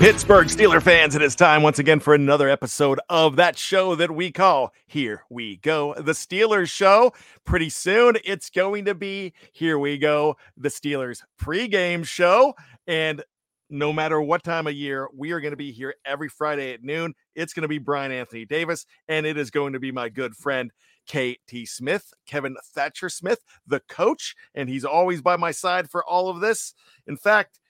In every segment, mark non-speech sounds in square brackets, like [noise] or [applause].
Pittsburgh Steeler fans, it is time once again for another episode of that show that we call Here We Go, the Steelers Show. Pretty soon it's going to be Here We Go, the Steelers pregame show. And no matter what time of year, we are going to be here every Friday at noon. It's going to be Bryan Anthony Davis, and it is going to be my good friend, KT Smith, Kevin Thatcher Smith, the coach. And he's always by my side for all of this. In fact,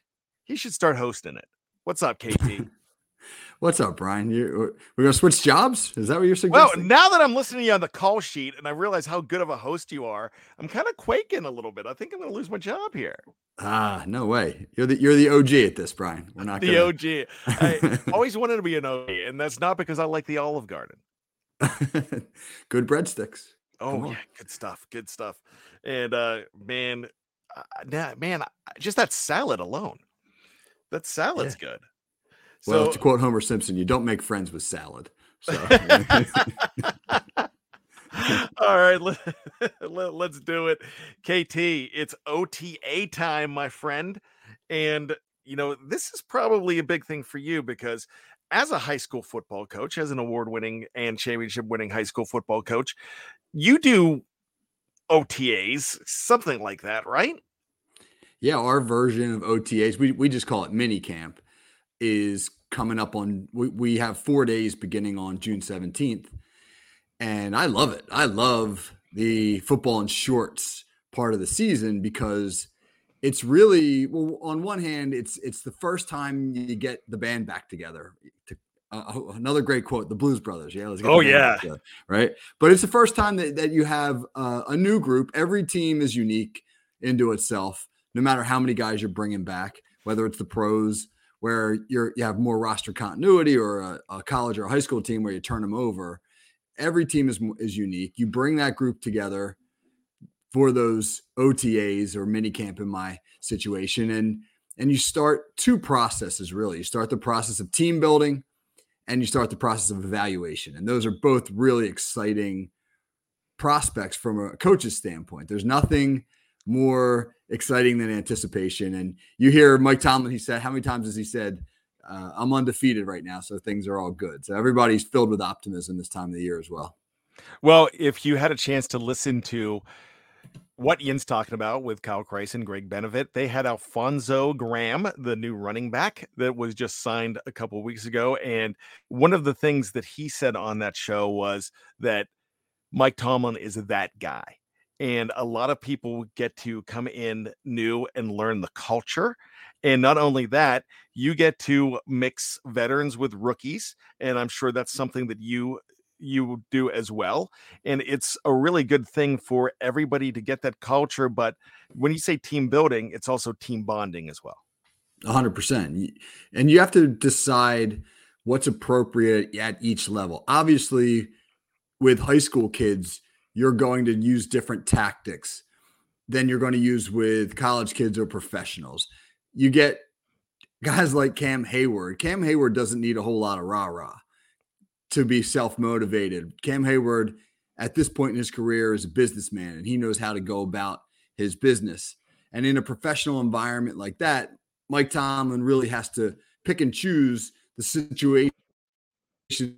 he should start hosting it. What's up, KT? [laughs] What's up, Bryan? You, we're gonna switch jobs. Is that what you're suggesting? Well, now that I'm listening to you on the call sheet and I realize how good of a host you are, I'm kind of quaking a little bit. I think I'm going to lose my job here. Ah, no way. You're the you're the OG at this, Bryan. We're not the gonna... OG. I [laughs] always wanted to be an OG, and that's not because I like the Olive Garden. [laughs] good breadsticks. Oh yeah, good stuff. Good stuff. And uh, man, uh, man, just that salad alone. That salad's yeah. good. Well, so, to quote Homer Simpson, you don't make friends with salad. So. [laughs] [laughs] All right, let, [laughs] let, us do it. KT, it's OTA time, my friend. And, you know, this is probably a big thing for you because as a high school football coach, as an award winning and championship winning high school football coach, you do OTAs, something like that, right? Yeah, our version of OTAs, we, we just call it mini camp, is coming up on. We, we have four days beginning on June 17th. And I love it. I love the football and shorts part of the season because it's really well on one hand it's it's the first time you get the band back together to, uh, another great quote the blues brothers yeah let's get oh yeah together, right but it's the first time that, that you have uh, a new group every team is unique into itself no matter how many guys you're bringing back, whether it's the pros where you're you have more roster continuity or a, a, college or a high school team where you turn them over. Every team is is unique. You bring that group together for those OTAs or mini camp in my situation, and and you start two processes really. You start the process of team building, and you start the process of evaluation, and those are both really exciting prospects from a coach's standpoint. There's nothing more exciting than anticipation. And you hear Mike Tomlin, he said, how many times has he said, uh, I'm undefeated right now, so things are all good. So everybody's filled with optimism this time of the year as well. Well, if you had a chance to listen to what Ian's talking about with Kyle Kreis and Greg Benevit, they had Alfonzo Graham, the new running back that was just signed a couple weeks ago. And one of the things that he said on that show was that Mike Tomlin is that guy and a lot of people get to come in new and learn the culture and not only that you get to mix veterans with rookies and i'm sure that's something that you you do as well and it's a really good thing for everybody to get that culture but when you say team building it's also team bonding as well. 100% and you have to decide what's appropriate at each level. Obviously with high school kids you're going to use different tactics than you're going to use with college kids or professionals. You get guys like Cam Hayward. Cam Hayward doesn't need a whole lot of rah rah to be self motivated. Cam Hayward, at this point in his career, is a businessman and he knows how to go about his business. And in a professional environment like that, Mike Tomlin really has to pick and choose the situations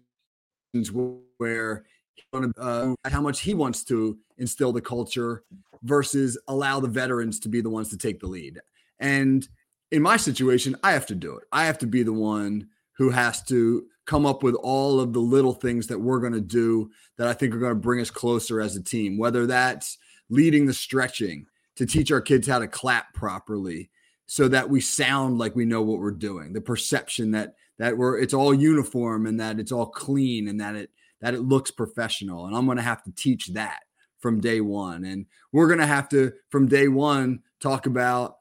where uh, how much he wants to instill the culture versus allow the veterans to be the ones to take the lead. And in my situation, I have to do it. I have to be the one who has to come up with all of the little things that we're going to do that I think are going to bring us closer as a team, whether that's leading the stretching to teach our kids how to clap properly so that we sound like we know what we're doing, the perception that that we're it's all uniform and that it's all clean and that it that it looks professional. And I'm going to have to teach that from day one. And we're going to have to, from day one, talk about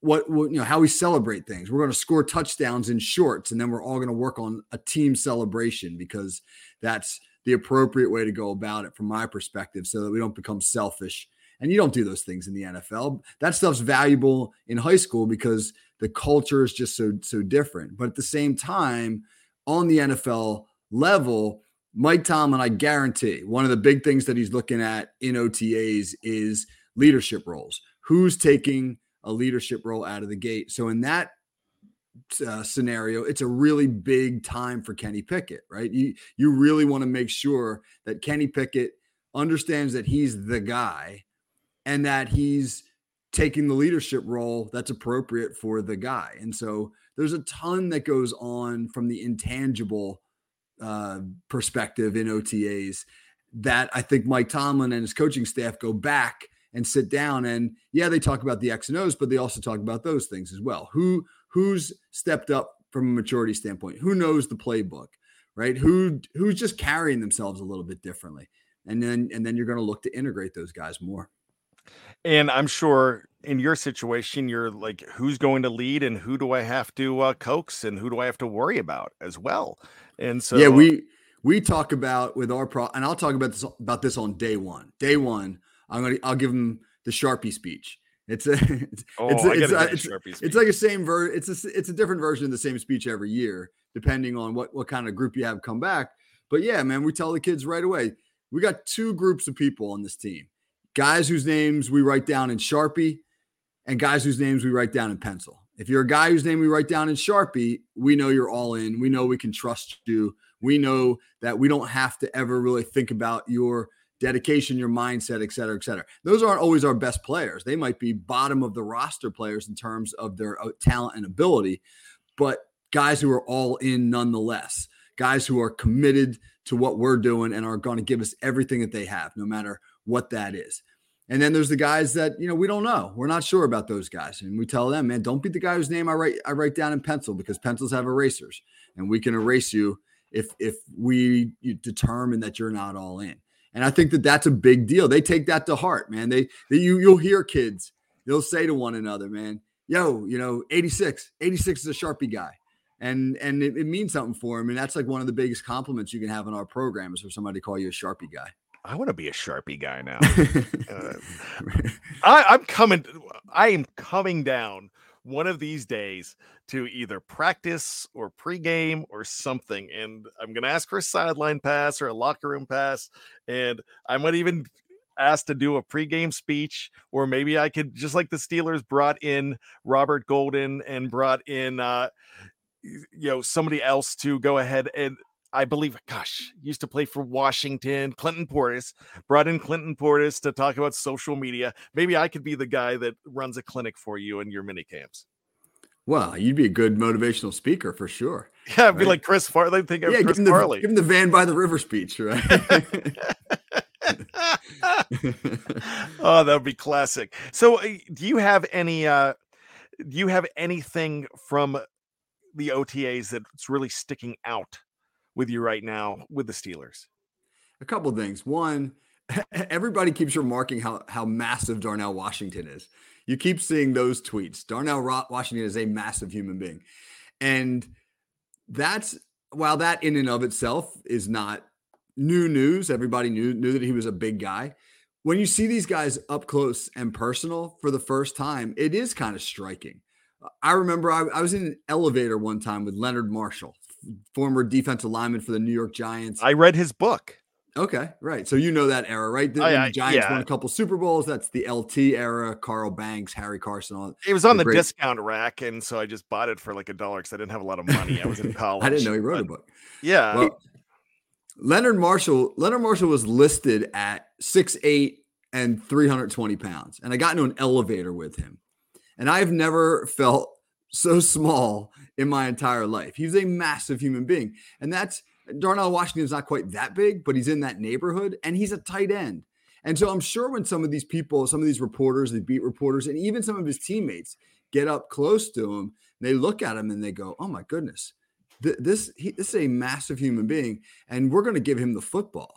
what, what, you know how we celebrate things. We're going to score touchdowns in shorts, and then we're all going to work on a team celebration because that's the appropriate way to go about it from my perspective, so that we don't become selfish. And you don't do those things in the NFL. That stuff's valuable in high school because the culture is just so so different. But at the same time, on the NFL level, Mike Tomlin, I guarantee one of the big things that he's looking at in OTAs is leadership roles. Who's taking a leadership role out of the gate? So, in that uh, scenario, it's a really big time for Kenny Pickett, right? You you really want to make sure that Kenny Pickett understands that he's the guy and that he's taking the leadership role that's appropriate for the guy. And so there's a ton that goes on from the intangible uh, perspective in OTAs that I think Mike Tomlin and his coaching staff go back and sit down and yeah, they talk about the X and O's, but they also talk about those things as well. Who who's stepped up from a maturity standpoint? Who knows the playbook, right? Who who's just carrying themselves a little bit differently, and then and then you're going to look to integrate those guys more. And I'm sure in your situation, you're like, who's going to lead, and who do I have to uh, coax, and who do I have to worry about as well? And so, yeah, we we talk about with our pro, and I'll talk about this about this on day one. Day one, I'm gonna I'll give them the Sharpie speech. It's a [laughs] it's oh, it's, it's, a, it's, it's, like a same ver it's a it's a different version of the same speech every year, depending on what what kind of group you have come back. But yeah, man, we tell the kids right away. We got two groups of people on this team: guys whose names we write down in Sharpie, and guys whose names we write down in pencil. If you're a guy whose name we write down in Sharpie, we know you're all in. We know we can trust you. We know that we don't have to ever really think about your dedication, your mindset, et cetera, et cetera. Those aren't always our best players. They might be bottom of the roster players in terms of their uh, talent and ability, but guys who are all in nonetheless, guys who are committed to what we're doing and are going to give us everything that they have, no matter what that is. And then there's the guys that you know we don't know. We're not sure about those guys, and we tell them, man, don't be the guy whose name I write I write down in pencil because pencils have erasers, and we can erase you if if we determine that you're not all in. And I think that that's a big deal. They take that to heart, man. They, they you you'll hear kids, they'll say to one another, man, yo, you know, 86, 86 is a Sharpie guy. And and it, it means something for him. And that's like one of the biggest compliments you can have in our program is for somebody to call you a Sharpie guy. I want to be a Sharpie guy [laughs] now. uh, I, I'm coming. I am coming down one of these days to either practice or pregame or something. And I'm going to ask for a sideline pass or a locker room pass. And I might even ask to do a pregame speech, or maybe I could, just like the Steelers brought in Robert Golden and brought in, uh, you know, somebody else to go ahead and I believe, gosh, used to play for Washington. Clinton Portis brought in Clinton Portis to talk about social media. Maybe I could be the guy that runs a clinic for you in your mini camps. Well, you'd be a good motivational speaker for sure. [laughs] Yeah, I'd be like Chris Farley. Think of yeah, Chris give him, Farley. The, give him the van by the river speech, right? [laughs] oh, that would be classic. So, uh, do you have any? uh Do you have anything from the OTAs that's really sticking out with you right now with the Steelers? A couple things. One, [laughs] everybody keeps remarking how how massive Darnell Washington is. You keep seeing those tweets. Darnell Washington is a massive human being, and that's while that in and of itself is not new news. Everybody knew knew that he was a big guy. When you see these guys up close and personal for the first time, it is kind of striking. I remember I, I was in an elevator one time with Leonard Marshall, former defensive lineman for the New York Giants. I read his book. Okay, right. So you know that era, right? The, oh, yeah, the Giants yeah. won a couple Super Bowls. That's the LT era. Carl Banks, Harry Carson. All it was on the, the discount rack, and so I just bought it for like a dollar because I didn't have a lot of money. I was in [laughs] college. I didn't know he wrote but, a book. Yeah. Well, Leonard Marshall. Leonard Marshall was listed at six eight and three hundred twenty pounds, and I got into an elevator with him, and I've never felt so small in my entire life. He's a massive human being. And that's Darnell Washington is not quite that big, but he's in that neighborhood and he's a tight end. And so I'm sure when some of these people, some of these reporters, the beat reporters, and even some of his teammates get up close to him, they look at him and they go, "Oh my goodness, th- this he, this is a massive human being, and we're going to give him the football."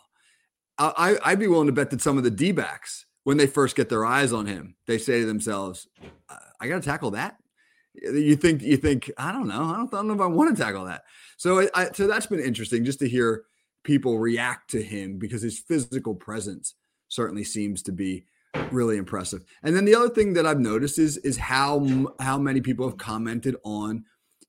I, I'd be willing to bet that some of the D backs, when they first get their eyes on him, they say to themselves, "I got to tackle that." You think you think I don't know I don't, I don't know if I want to tackle that. So I, so that's been interesting just to hear people react to him because his physical presence certainly seems to be really impressive. And then the other thing that I've noticed is is how how many people have commented on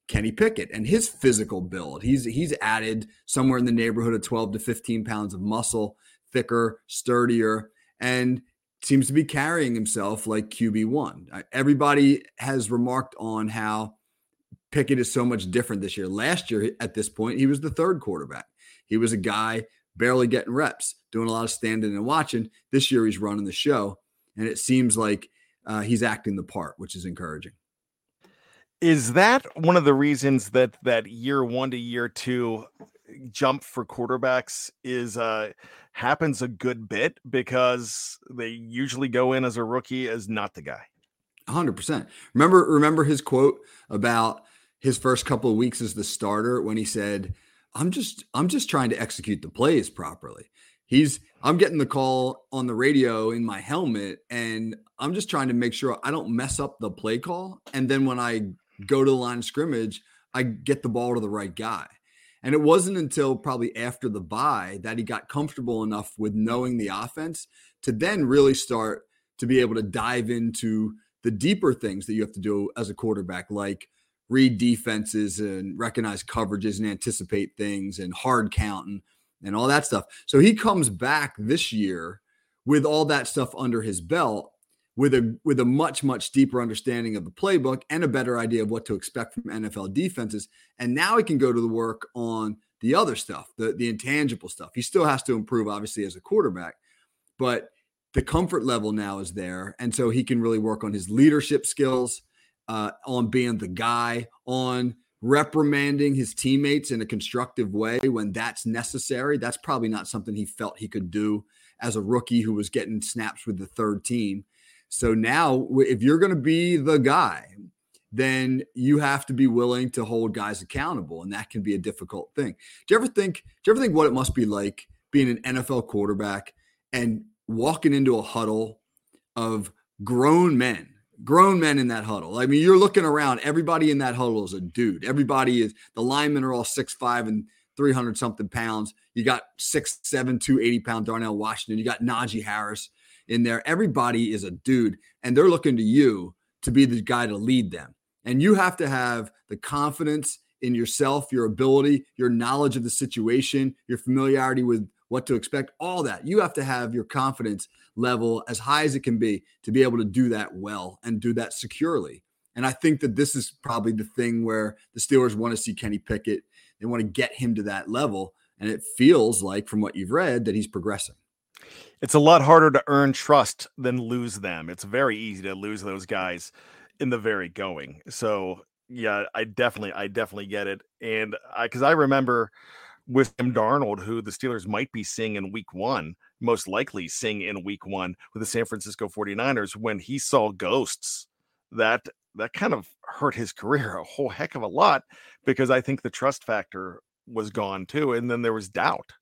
Kenny Pickett and his physical build. He's he's added somewhere in the neighborhood of 12 to 15 pounds of muscle, thicker, sturdier, and seems to be carrying himself like QB1. Everybody has remarked on how Pickett is so much different this year. Last year, at this point, he was the third quarterback. He was a guy barely getting reps, doing a lot of standing and watching. This year, he's running the show, and it seems like uh, he's acting the part, which is encouraging. Is that one of the reasons that that year one to year two jump for quarterbacks is uh happens a good bit because they usually go in as a rookie as not the guy. 100%. Remember remember his quote about his first couple of weeks as the starter when he said, "I'm just I'm just trying to execute the plays properly." He's I'm getting the call on the radio in my helmet and I'm just trying to make sure I don't mess up the play call and then when I go to the line of scrimmage, I get the ball to the right guy. And it wasn't until probably after the bye that he got comfortable enough with knowing the offense to then really start to be able to dive into the deeper things that you have to do as a quarterback, like read defenses and recognize coverages and anticipate things and hard counting and all that stuff. So he comes back this year with all that stuff under his belt with a with a much much deeper understanding of the playbook and a better idea of what to expect from NFL defenses. And now he can go to the work on the other stuff, the the intangible stuff. He still has to improve, obviously, as a quarterback, but the comfort level now is there, and so he can really work on his leadership skills, uh, on being the guy, on reprimanding his teammates in a constructive way when that's necessary. That's probably not something he felt he could do as a rookie who was getting snaps with the third team. So now, if you're going to be the guy, then you have to be willing to hold guys accountable, and that can be a difficult thing. Do you ever think? Do you ever think what it must be like being an NFL quarterback and walking into a huddle of grown men? Grown men in that huddle. I mean, you're looking around. Everybody in that huddle is a dude. Everybody is. The linemen are all six five and 300 something pounds. You got six, seven, two, 80 pound Darnell Washington. You got Najee Harris in there. Everybody is a dude, and they're looking to you to be the guy to lead them. And you have to have the confidence in yourself, your ability, your knowledge of the situation, your familiarity with what to expect, all that. You have to have your confidence level as high as it can be to be able to do that well and do that securely. And I think that this is probably the thing where the Steelers want to see Kenny Pickett. They want to get him to that level. And it feels like, from what you've read, that he's progressing it's a lot harder to earn trust than lose them. It's very easy to lose those guys in the very going. So yeah, I definitely, I definitely get it. And I, cause I remember with Sam Darnold, who the Steelers might be seeing in week one, most likely seeing in week one with the San Francisco 49ers, when he saw ghosts, that that kind of hurt his career a whole heck of a lot because I think the trust factor was gone too. And then there was doubt.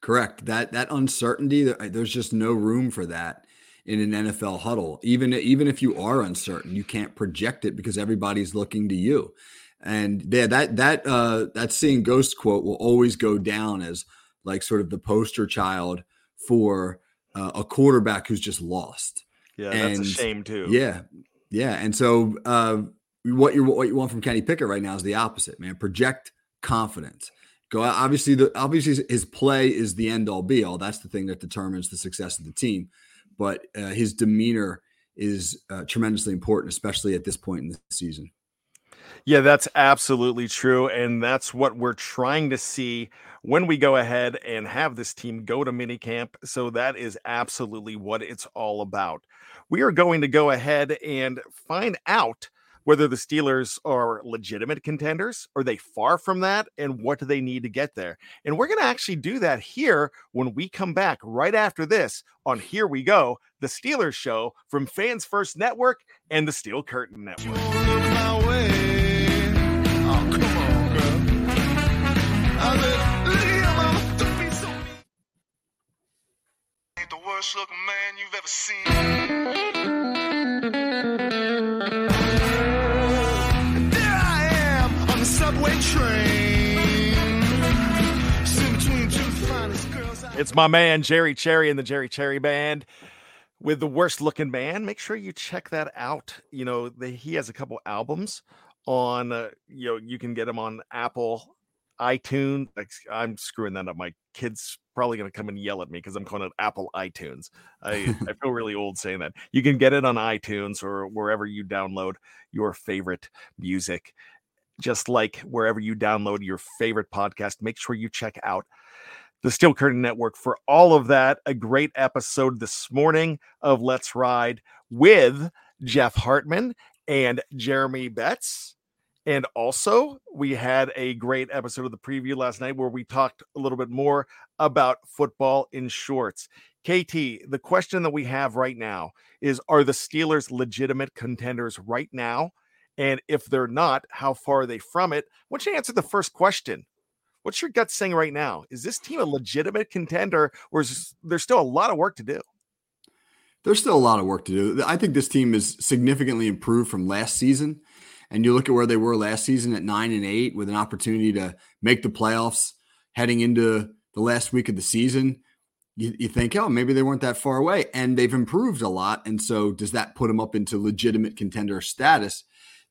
Correct. That that uncertainty, there's just no room for that in an NFL huddle. Even even if you are uncertain, you can't project it because everybody's looking to you. And yeah, that that uh that seeing ghost quote will always go down as like sort of the poster child for uh, a quarterback who's just lost. Yeah, and, that's a shame too. Yeah, yeah. And so uh, what you what you want from Kenny Pickett right now is the opposite, man. Project confidence go. Obviously, the obviously his play is the end all be all. That's the thing that determines the success of the team. But uh, his demeanor is uh, tremendously important, especially at this point in the season. Yeah, that's absolutely true. And that's what we're trying to see when we go ahead and have this team go to minicamp. So that is absolutely what it's all about. We are going to go ahead and find out whether the Steelers are legitimate contenders Are they far from that and what do they need to get there. And we're going to actually do that here when we come back right after this on Here We Go, the Steelers show from Fans First Network and the Steel Curtain Network. Oh, the worst looking man you've ever seen. It's my man Jerry Cherry and the Jerry Cherry Band with the worst looking band. Make sure you check that out. You know, the, he has a couple albums on. Uh, you know, you can get them on Apple, iTunes. I'm screwing that up. My kids probably going to come and yell at me because I'm calling it Apple iTunes. I, I feel really old saying that. You can get it on iTunes or wherever you download your favorite music. Just like wherever you download your favorite podcast, make sure you check out the Steel Curtain Network for all of that. A great episode this morning of Let's Ride with Jeff Hartman and Jeremy Betts. And also, we had a great episode of the preview last night where we talked a little bit more about football in shorts. KT, the question that we have right now is Are the Steelers legitimate contenders right now? And if they're not, how far are they from it? Why don't you answer the first question? What's your gut saying right now? Is this team a legitimate contender or is there still a lot of work to do? There's still a lot of work to do. I think this team is significantly improved from last season. And you look at where they were last season at nine and eight with an opportunity to make the playoffs heading into the last week of the season. You, you think, oh, maybe they weren't that far away. And they've improved a lot. And so does that put them up into legitimate contender status?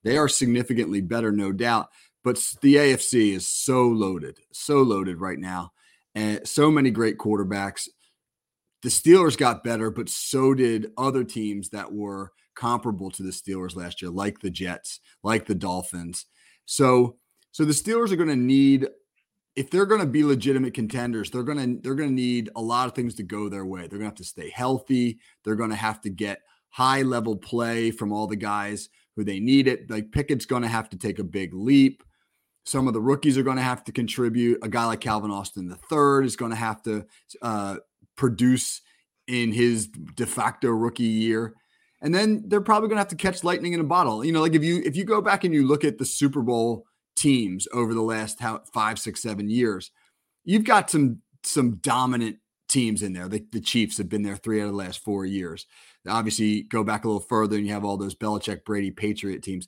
They are significantly better, no doubt. But the AFC is so loaded, so loaded right now. And so many great quarterbacks. The Steelers got better, but so did other teams that were comparable to the Steelers last year, like the Jets, like the Dolphins. So, so the Steelers are going to need if they're going to be legitimate contenders, they're going to they're going to need a lot of things to go their way. They're going to have to stay healthy. They're going to have to get high level play from all the guys who they need it. Like Pickett's going to have to take a big leap. Some of the rookies are going to have to contribute. A guy like Calvin Austin the third is going to have to uh, produce in his de facto rookie year and then they're probably going to have to catch lightning in a bottle. You know, like if you if you go back and you look at the Super Bowl teams over the last how, five, six, seven years, you've got some some dominant teams in there. The, the Chiefs have been there three out of the last four years. Obviously, go back a little further, and you have all those Belichick, Brady, Patriot teams.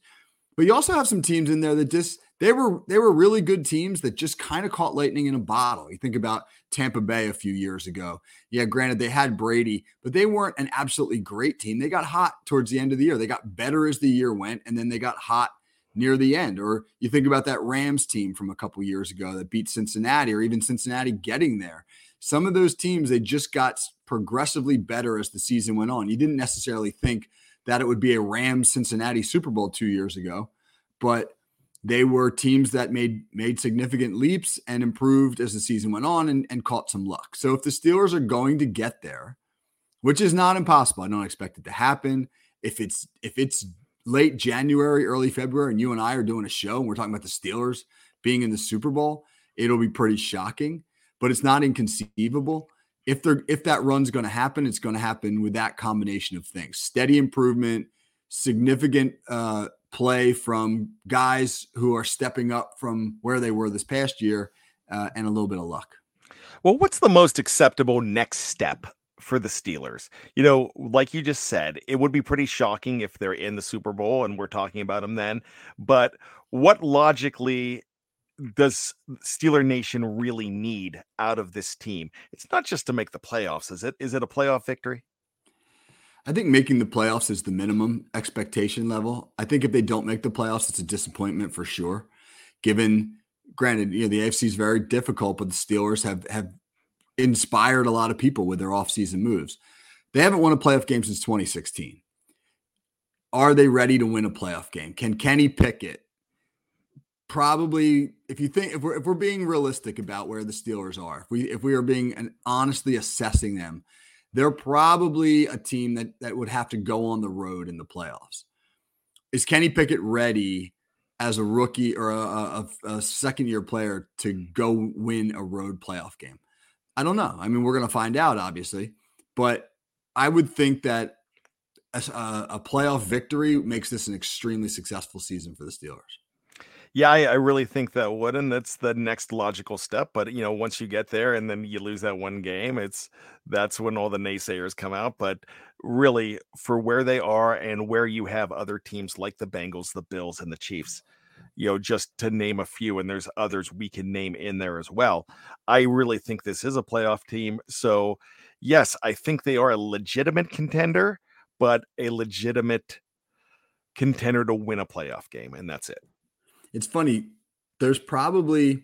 But you also have some teams in there that just they were they were really good teams that just kind of caught lightning in a bottle. You think about Tampa Bay a few years ago. Yeah, granted they had Brady, but they weren't an absolutely great team. They got hot towards the end of the year. They got better as the year went, and then they got hot near the end. Or you think about that Rams team from a couple years ago that beat Cincinnati, or even Cincinnati getting there. Some of those teams they just got progressively better as the season went on. You didn't necessarily think that it would be a Rams Cincinnati Super Bowl two years ago, but they were teams that made made significant leaps and improved as the season went on and, and caught some luck. So if the Steelers are going to get there, which is not impossible, I don't expect it to happen. If it's if it's late January, early February, and you and I are doing a show and we're talking about the Steelers being in the Super Bowl, it'll be pretty shocking, but it's not inconceivable. If they're if that run's going to happen, it's going to happen with that combination of things: steady improvement, significant uh, play from guys who are stepping up from where they were this past year uh, and a little bit of luck. Well, what's the most acceptable next step for the Steelers? You know, like you just said, it would be pretty shocking if they're in the Super Bowl and we're talking about them then. But what logically does Steeler Nation really need out of this team? It's not just to make the playoffs, is it? Is it a playoff victory? I think making the playoffs is the minimum expectation level. I think if they don't make the playoffs, it's a disappointment for sure. Given, granted, you know the AFC is very difficult, but the Steelers have have inspired a lot of people with their offseason moves. They haven't won a playoff game since 2016. Are they ready to win a playoff game? Can Kenny Pickett probably if you think if we're if we're being realistic about where the Steelers are, if we if we are being and honestly assessing them, they're probably a team that that would have to go on the road in the playoffs. Is Kenny Pickett ready as a rookie or a, a, a second year player to go win a road playoff game? I don't know. I mean, we're going to find out, obviously, but I would think that a, a playoff victory makes this an extremely successful season for the Steelers. Yeah, I, I really think that would, and that's the next logical step. But you know, once you get there and then you lose that one game, it's that's when all the naysayers come out. But really, for where they are and where you have other teams like the Bengals, the Bills, and the Chiefs, you know, just to name a few, and there's others we can name in there as well. I really think this is a playoff team. So, yes, I think they are a legitimate contender, but a legitimate contender to win a playoff game, and that's it it's funny. There's probably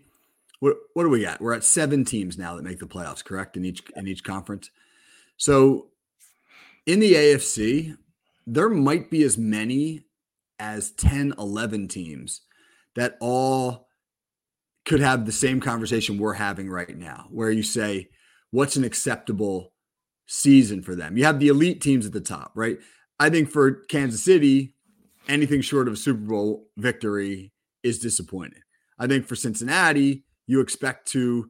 what what do we got? We're at seven teams now that make the playoffs, correct? In each in each conference. So in the AFC, there might be as many as 10, 11 teams that all could have the same conversation we're having right now, where you say, what's an acceptable season for them? You have the elite teams at the top, right? I think for Kansas City, anything short of a Super Bowl victory is disappointing. I think for Cincinnati, you expect to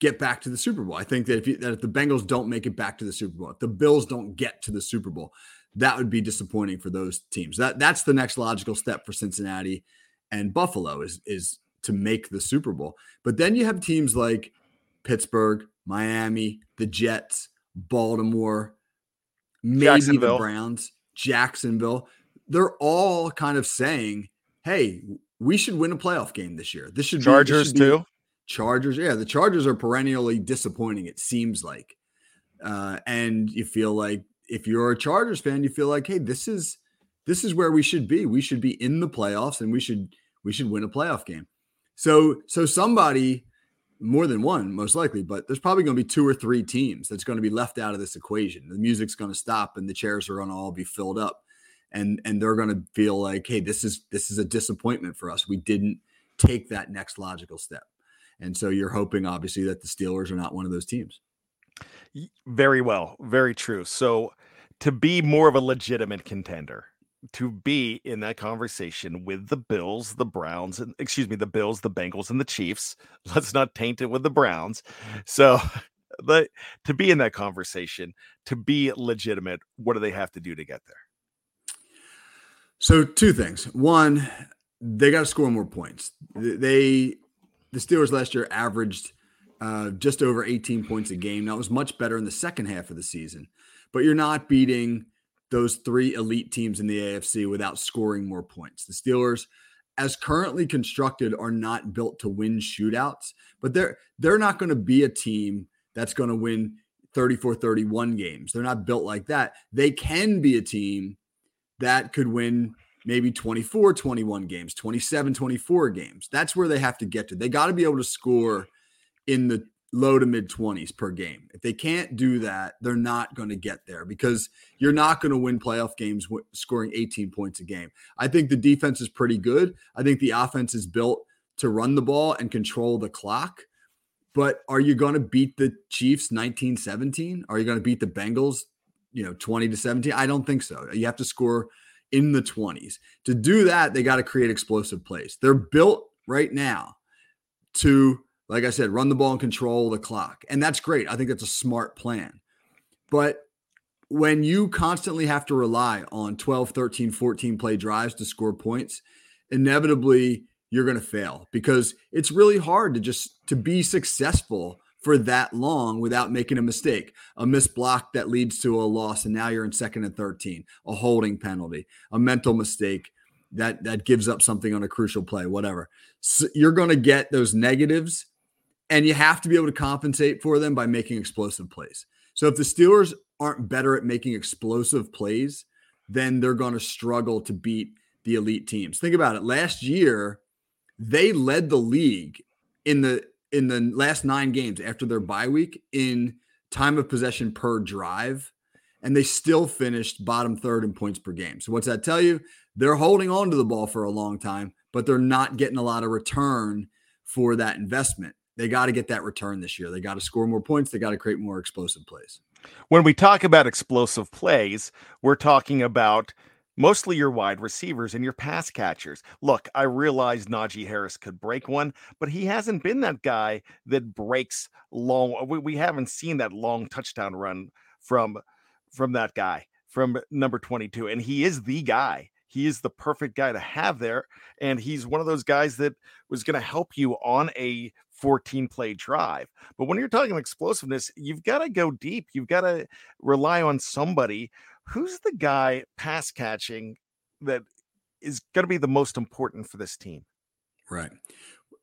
get back to the Super Bowl. I think that if, you, that if the Bengals don't make it back to the Super Bowl, if the Bills don't get to the Super Bowl, that would be disappointing for those teams. That that's the next logical step for Cincinnati and Buffalo is is to make the Super Bowl. But then you have teams like Pittsburgh, Miami, the Jets, Baltimore, maybe the Browns, Jacksonville. They're all kind of saying, "Hey, we should win a playoff game this year. This should Chargers be, this should too. Chargers, yeah, the Chargers are perennially disappointing. It seems like, uh, and you feel like if you're a Chargers fan, you feel like, hey, this is this is where we should be. We should be in the playoffs, and we should we should win a playoff game. So so somebody more than one, most likely, but there's probably going to be two or three teams that's going to be left out of this equation. The music's going to stop, and the chairs are going to all be filled up, and and they're going to feel like, hey, this is this is a disappointment for us. We didn't take that next logical step, and so you're hoping, obviously, that the Steelers are not one of those teams. Very well, very true. So to be more of a legitimate contender, to be in that conversation with the Bills, the Browns, and excuse me, the Bills, the Bengals, and the Chiefs. [laughs] Let's not taint it with the Browns. So, [laughs] but to be in that conversation, to be legitimate, what do they have to do to get there? So, two things. One, they got to score more points. They, the Steelers last year averaged uh, just over 18 points a game. That was much better in the second half of the season, but you're not beating those three elite teams in the AFC without scoring more points. The Steelers, as currently constructed, are not built to win shootouts, but they're they're not going to be a team that's going to win 34-31 games. They're not built like that. They can be a team that could win maybe 24 21 games, 27 24 games. That's where they have to get to. They got to be able to score in the low to mid 20s per game. If they can't do that, they're not going to get there because you're not going to win playoff games scoring 18 points a game. I think the defense is pretty good. I think the offense is built to run the ball and control the clock. But are you going to beat the Chiefs 19 17? Are you going to beat the Bengals, you know, 20 to 17? I don't think so. You have to score in the 20s. To do that, they got to create explosive plays. They're built right now to like I said, run the ball and control the clock. And that's great. I think that's a smart plan. But when you constantly have to rely on 12, 13, 14 play drives to score points, inevitably you're going to fail because it's really hard to just to be successful for that long without making a mistake. A missed block that leads to a loss and now you're in second and 13, a holding penalty, a mental mistake that that gives up something on a crucial play, whatever. So you're going to get those negatives and you have to be able to compensate for them by making explosive plays. So if the Steelers aren't better at making explosive plays, then they're going to struggle to beat the elite teams. Think about it. Last year, they led the league in the in the last 9 games after their bye week in time of possession per drive and they still finished bottom third in points per game. So what's that tell you? They're holding on to the ball for a long time, but they're not getting a lot of return for that investment they got to get that return this year. They got to score more points. They got to create more explosive plays. When we talk about explosive plays, we're talking about mostly your wide receivers and your pass catchers. Look, I realize Najee Harris could break one, but he hasn't been that guy that breaks long. Uh, we, we haven't seen that long touchdown run from from that guy from number 22 and he is the guy he is the perfect guy to have there and he's one of those guys that was going to help you on a 14 play drive. But when you're talking explosiveness, you've got to go deep. You've got to rely on somebody. Who's the guy pass catching that is going to be the most important for this team? Right.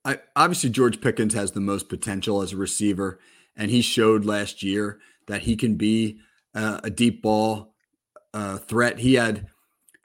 I, obviously, George Pickens has the most potential as a receiver, and he showed last year that he can be uh, a deep ball uh, threat. He had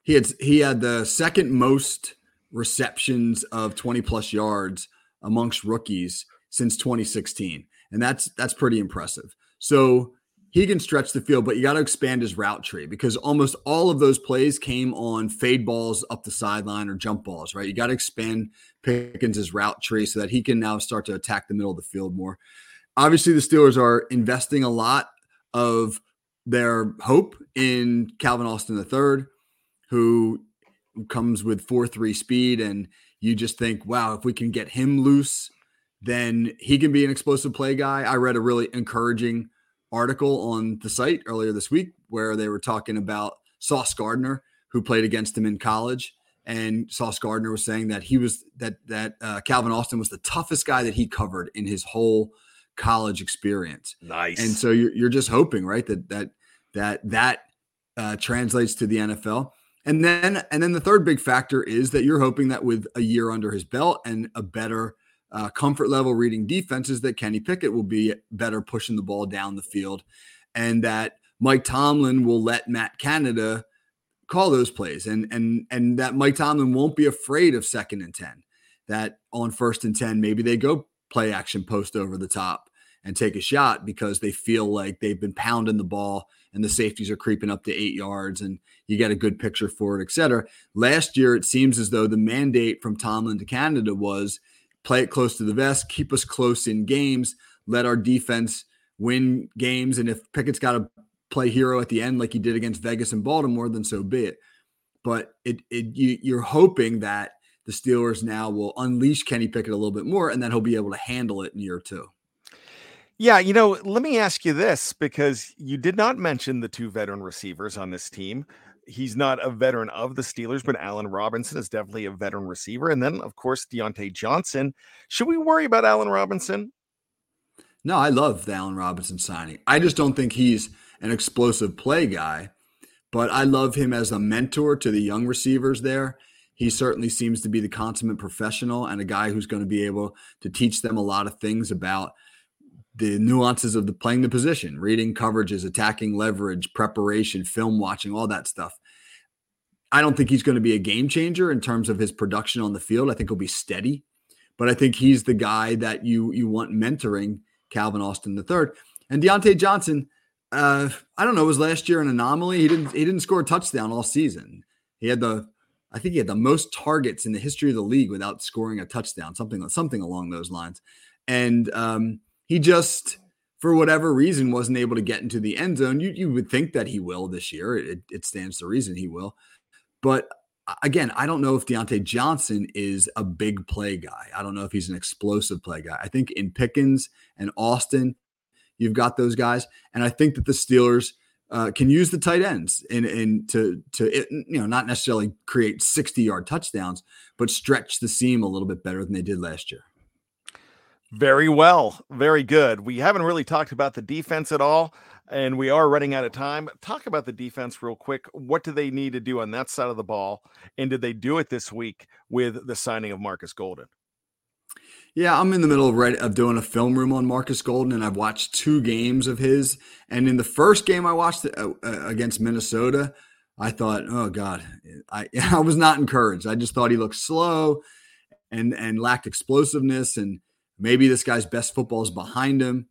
he had he had the second most receptions of 20 plus yards amongst rookies since 2016, and that's that's pretty impressive. So he can stretch the field, but you got to expand his route tree because almost all of those plays came on fade balls up the sideline or jump balls, right? You got to expand Pickens' route tree so that he can now start to attack the middle of the field more. Obviously, the Steelers are investing a lot of their hope in Calvin Austin III, who comes with 4 3 speed. And you just think, wow, if we can get him loose, then he can be an explosive play guy. I read a really encouraging article on the site earlier this week where they were talking about Sauce Gardner, who played against him in college. And Sauce Gardner was saying that he was that that uh, Calvin Austin was the toughest guy that he covered in his whole college experience. Nice. And so you're, you're just hoping, right, that that that that uh, translates to the NFL. And then and then the third big factor is that you're hoping that with a year under his belt and a better uh, comfort level reading defenses, that Kenny Pickett will be better pushing the ball down the field, and that Mike Tomlin will let Matt Canada call those plays, and and and that Mike Tomlin won't be afraid of second and ten. That on first and ten, maybe they go play action post over the top and take a shot because they feel like they've been pounding the ball and the safeties are creeping up to eight yards and you get a good picture for it, et cetera. Last year, it seems as though the mandate from Tomlin to Canada was play it close to the vest, keep us close in games, let our defense win games. And if Pickett's got to play hero at the end like he did against Vegas and Baltimore, then so be it. But it, it you, you're hoping that the Steelers now will unleash Kenny Pickett a little bit more, and then he'll be able to handle it in year two. Yeah, you know, let me ask you this because you did not mention the two veteran receivers on this team. He's not a veteran of the Steelers, but Allen Robinson is definitely a veteran receiver. And then, of course, Diontae Johnson. Should we worry about Allen Robinson? No, I love the Allen Robinson signing. I just don't think he's an explosive play guy, but I love him as a mentor to the young receivers there. He certainly seems to be the consummate professional and a guy who's going to be able to teach them a lot of things about the nuances of the playing the position, reading coverages, attacking leverage, preparation, film watching, all that stuff. I don't think he's going to be a game changer in terms of his production on the field. I think he'll be steady, but I think he's the guy that you you want mentoring Calvin Austin III and Diontae Johnson. Uh, I don't know. Was last year an anomaly? He didn't he didn't score a touchdown all season. He had the I think he had the most targets in the history of the league without scoring a touchdown, something something along those lines. And um, he just, for whatever reason, wasn't able to get into the end zone. You you would think that he will this year. It, it stands to reason he will. But again, I don't know if Diontae Johnson is a big play guy. I don't know if he's an explosive play guy. I think in Pickens and Austin, you've got those guys, and I think that the Steelers uh, can use the tight ends and and to to you know not necessarily create sixty yard touchdowns, but stretch the seam a little bit better than they did last year. Very well. Very good. We haven't really talked about the defense at all, and we are running out of time. Talk about the defense real quick. What do they need to do on that side of the ball? And did they do it this week with the signing of Marcus Golden? Yeah, I'm in the middle of, right, of doing a film room on Marcus Golden, and I've watched two games of his. And in the first game I watched uh, uh against Minnesota, I thought, oh God, I, [laughs] I was not encouraged. I just thought he looked slow and and lacked explosiveness and – Maybe this guy's best football is behind him.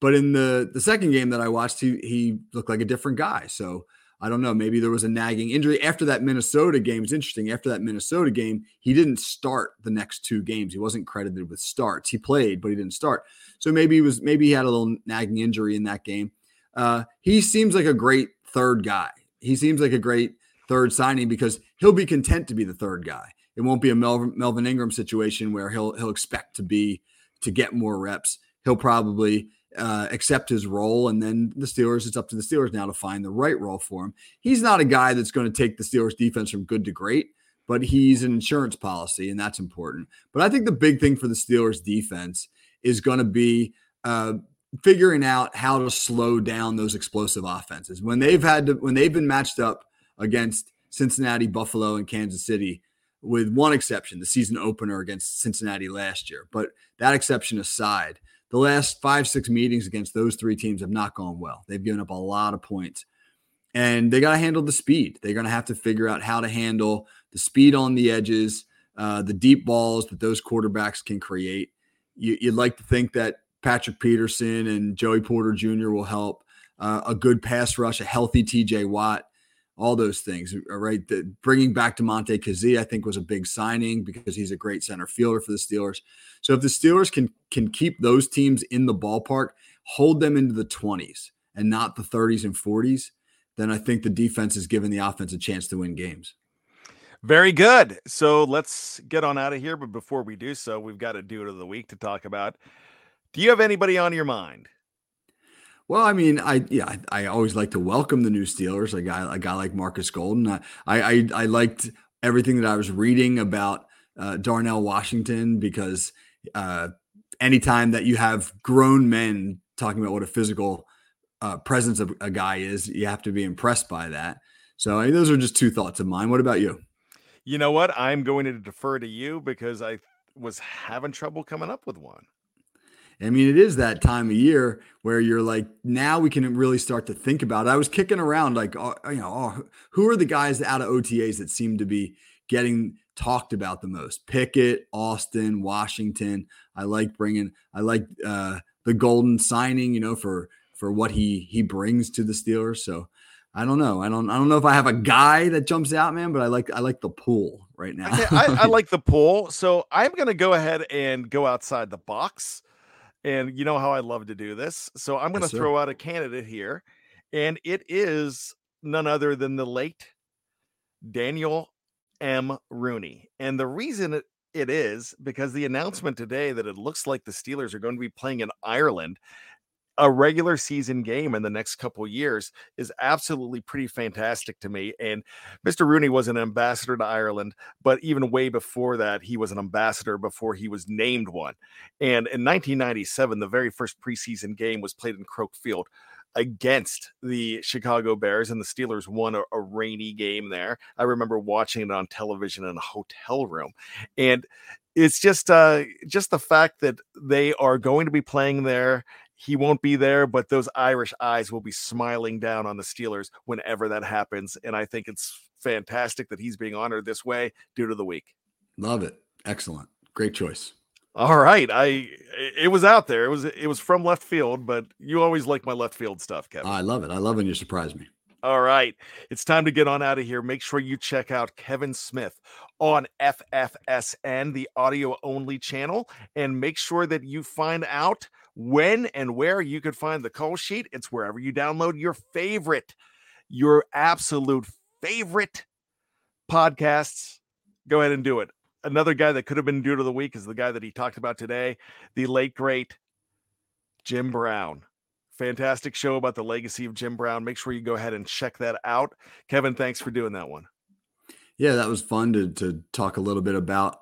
But in the the second game that I watched, he he looked like a different guy. So I don't know. Maybe there was a nagging injury after that Minnesota game. It's interesting. After that Minnesota game, he didn't start the next two games. He wasn't credited with starts. He played, but he didn't start. So maybe he was maybe he had a little nagging injury in that game. Uh, he seems like a great third guy. He seems like a great third signing because he'll be content to be the third guy. It won't be a Melvin, Melvin Ingram situation where he'll he'll expect to be to get more reps. He'll probably uh, accept his role, and then the Steelers. It's up to the Steelers now to find the right role for him. He's not a guy that's going to take the Steelers defense from good to great, but he's an insurance policy, and that's important. But I think the big thing for the Steelers defense is going to be uh, figuring out how to slow down those explosive offenses when they've had to when they've been matched up against Cincinnati, Buffalo, and Kansas City with one exception, the season opener against Cincinnati last year. But that exception aside, the last five, six meetings against those three teams have not gone well. They've given up a lot of points. And they got to handle the speed. They're going to have to figure out how to handle the speed on the edges, uh, the deep balls that those quarterbacks can create. you, would like to think that Patrick Peterson and Joey Porter Jr. will help. Uh, a good pass rush, a healthy TJ Watt, all those things. Uh, uh, right, the, bringing back Damontae Kazee, I think, was a big signing because he's a great center fielder for the Steelers. So if the Steelers can can keep those teams in the ballpark, hold them into the twenties and not the thirties and forties, then I think the defense is giving the offense a chance to win games. Very good. So let's get on out of here. But before we do so, we've got a dude of the week to talk about. Do you have anybody on your mind? Well, I mean, I yeah, I, I, always like to welcome the new Steelers. A guy, a guy like Marcus Golden. I I, I liked everything that I was reading about uh, Darnell Washington because uh, anytime that you have grown men talking about what a physical uh, presence of a guy is, you have to be impressed by that. So I mean, those are just two thoughts of mine. What about you? You know what? I'm going to defer to you because I was having trouble coming up with one. I mean, it is that time of year where you're like, now we can really start to think about. It. I was kicking around like, oh, you know, oh, who are the guys out of OTAs that seem to be getting talked about the most? Pickett, Austin, Washington. I like bringing. I like uh, the Golden signing. You know, for for what he he brings to the Steelers. So I don't know. I don't. I don't know if I have a guy that jumps out, man. But I like. I like the pool right now. okay, I, I, [laughs] like the pool. So I'm going to go ahead and go outside the box. And you know how I love to do this. So I'm going to yes, throw out a candidate here, and it is none other than the late Daniel M. Rooney. And the reason it, it is because the announcement today that it looks like the Steelers are going to be playing in Ireland a regular season game in the next couple years is absolutely pretty fantastic to me. And Mr. Rooney was an ambassador to Ireland, but even way before that, he was an ambassador before he was named one. And in 1997, the very first preseason game was played in Croke Field against the Chicago Bears, and the Steelers won a, a, rainy game there. I remember watching it on television in a hotel room, and it's just uh, just the fact that they are going to be playing there he won't be there, but those Irish eyes will be smiling down on the Steelers whenever that happens. And I think it's fantastic that he's being honored this way due to the week. Love it. Excellent. Great choice. All right. I it was out there. It was it was from left field, but you always like my left field stuff, Kevin. I love it. I love when you surprise me. All right. It's time to get on out of here. Make sure you check out Kevin Smith on FFSN, the audio only channel, and make sure that you find out when and where you could find the call sheet. It's wherever you download your favorite, your absolute favorite podcasts. Go ahead and do it. Another guy that could have been due to the week is the guy that he talked about today, the late great Jim Brown. Fantastic show about the legacy of Jim Brown. Make sure you go ahead and check that out. Kevin, thanks for doing that one. Yeah, that was fun to to talk a little bit about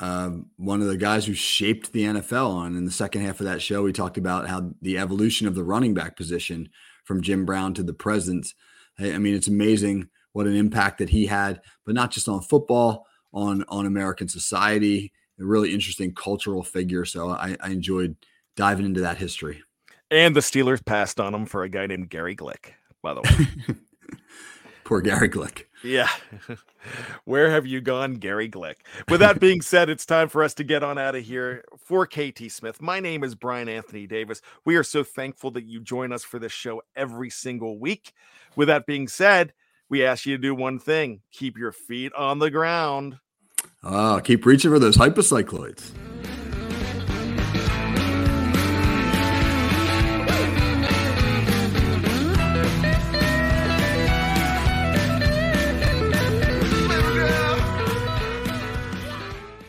uh, one of the guys who shaped the NFL on. In the second half of that show, we talked about how the evolution of the running back position from Jim Brown to the present. I mean, it's amazing what an impact that he had, but not just on football, on on American society. A really interesting cultural figure. So I, I enjoyed diving into that history. And the Steelers passed on him for a guy named Gary Glick, by the way. [laughs] Poor Gary Glick. Yeah. [laughs] Where have you gone, Gary Glick? With that [laughs] being said, it's time for us to get on out of here. For KT Smith, my name is Bryan Anthony Davis. We are so thankful that you join us for this show every single week. With that being said, we ask you to do one thing keep your feet on the ground. Ah, keep reaching for those hypocycloids.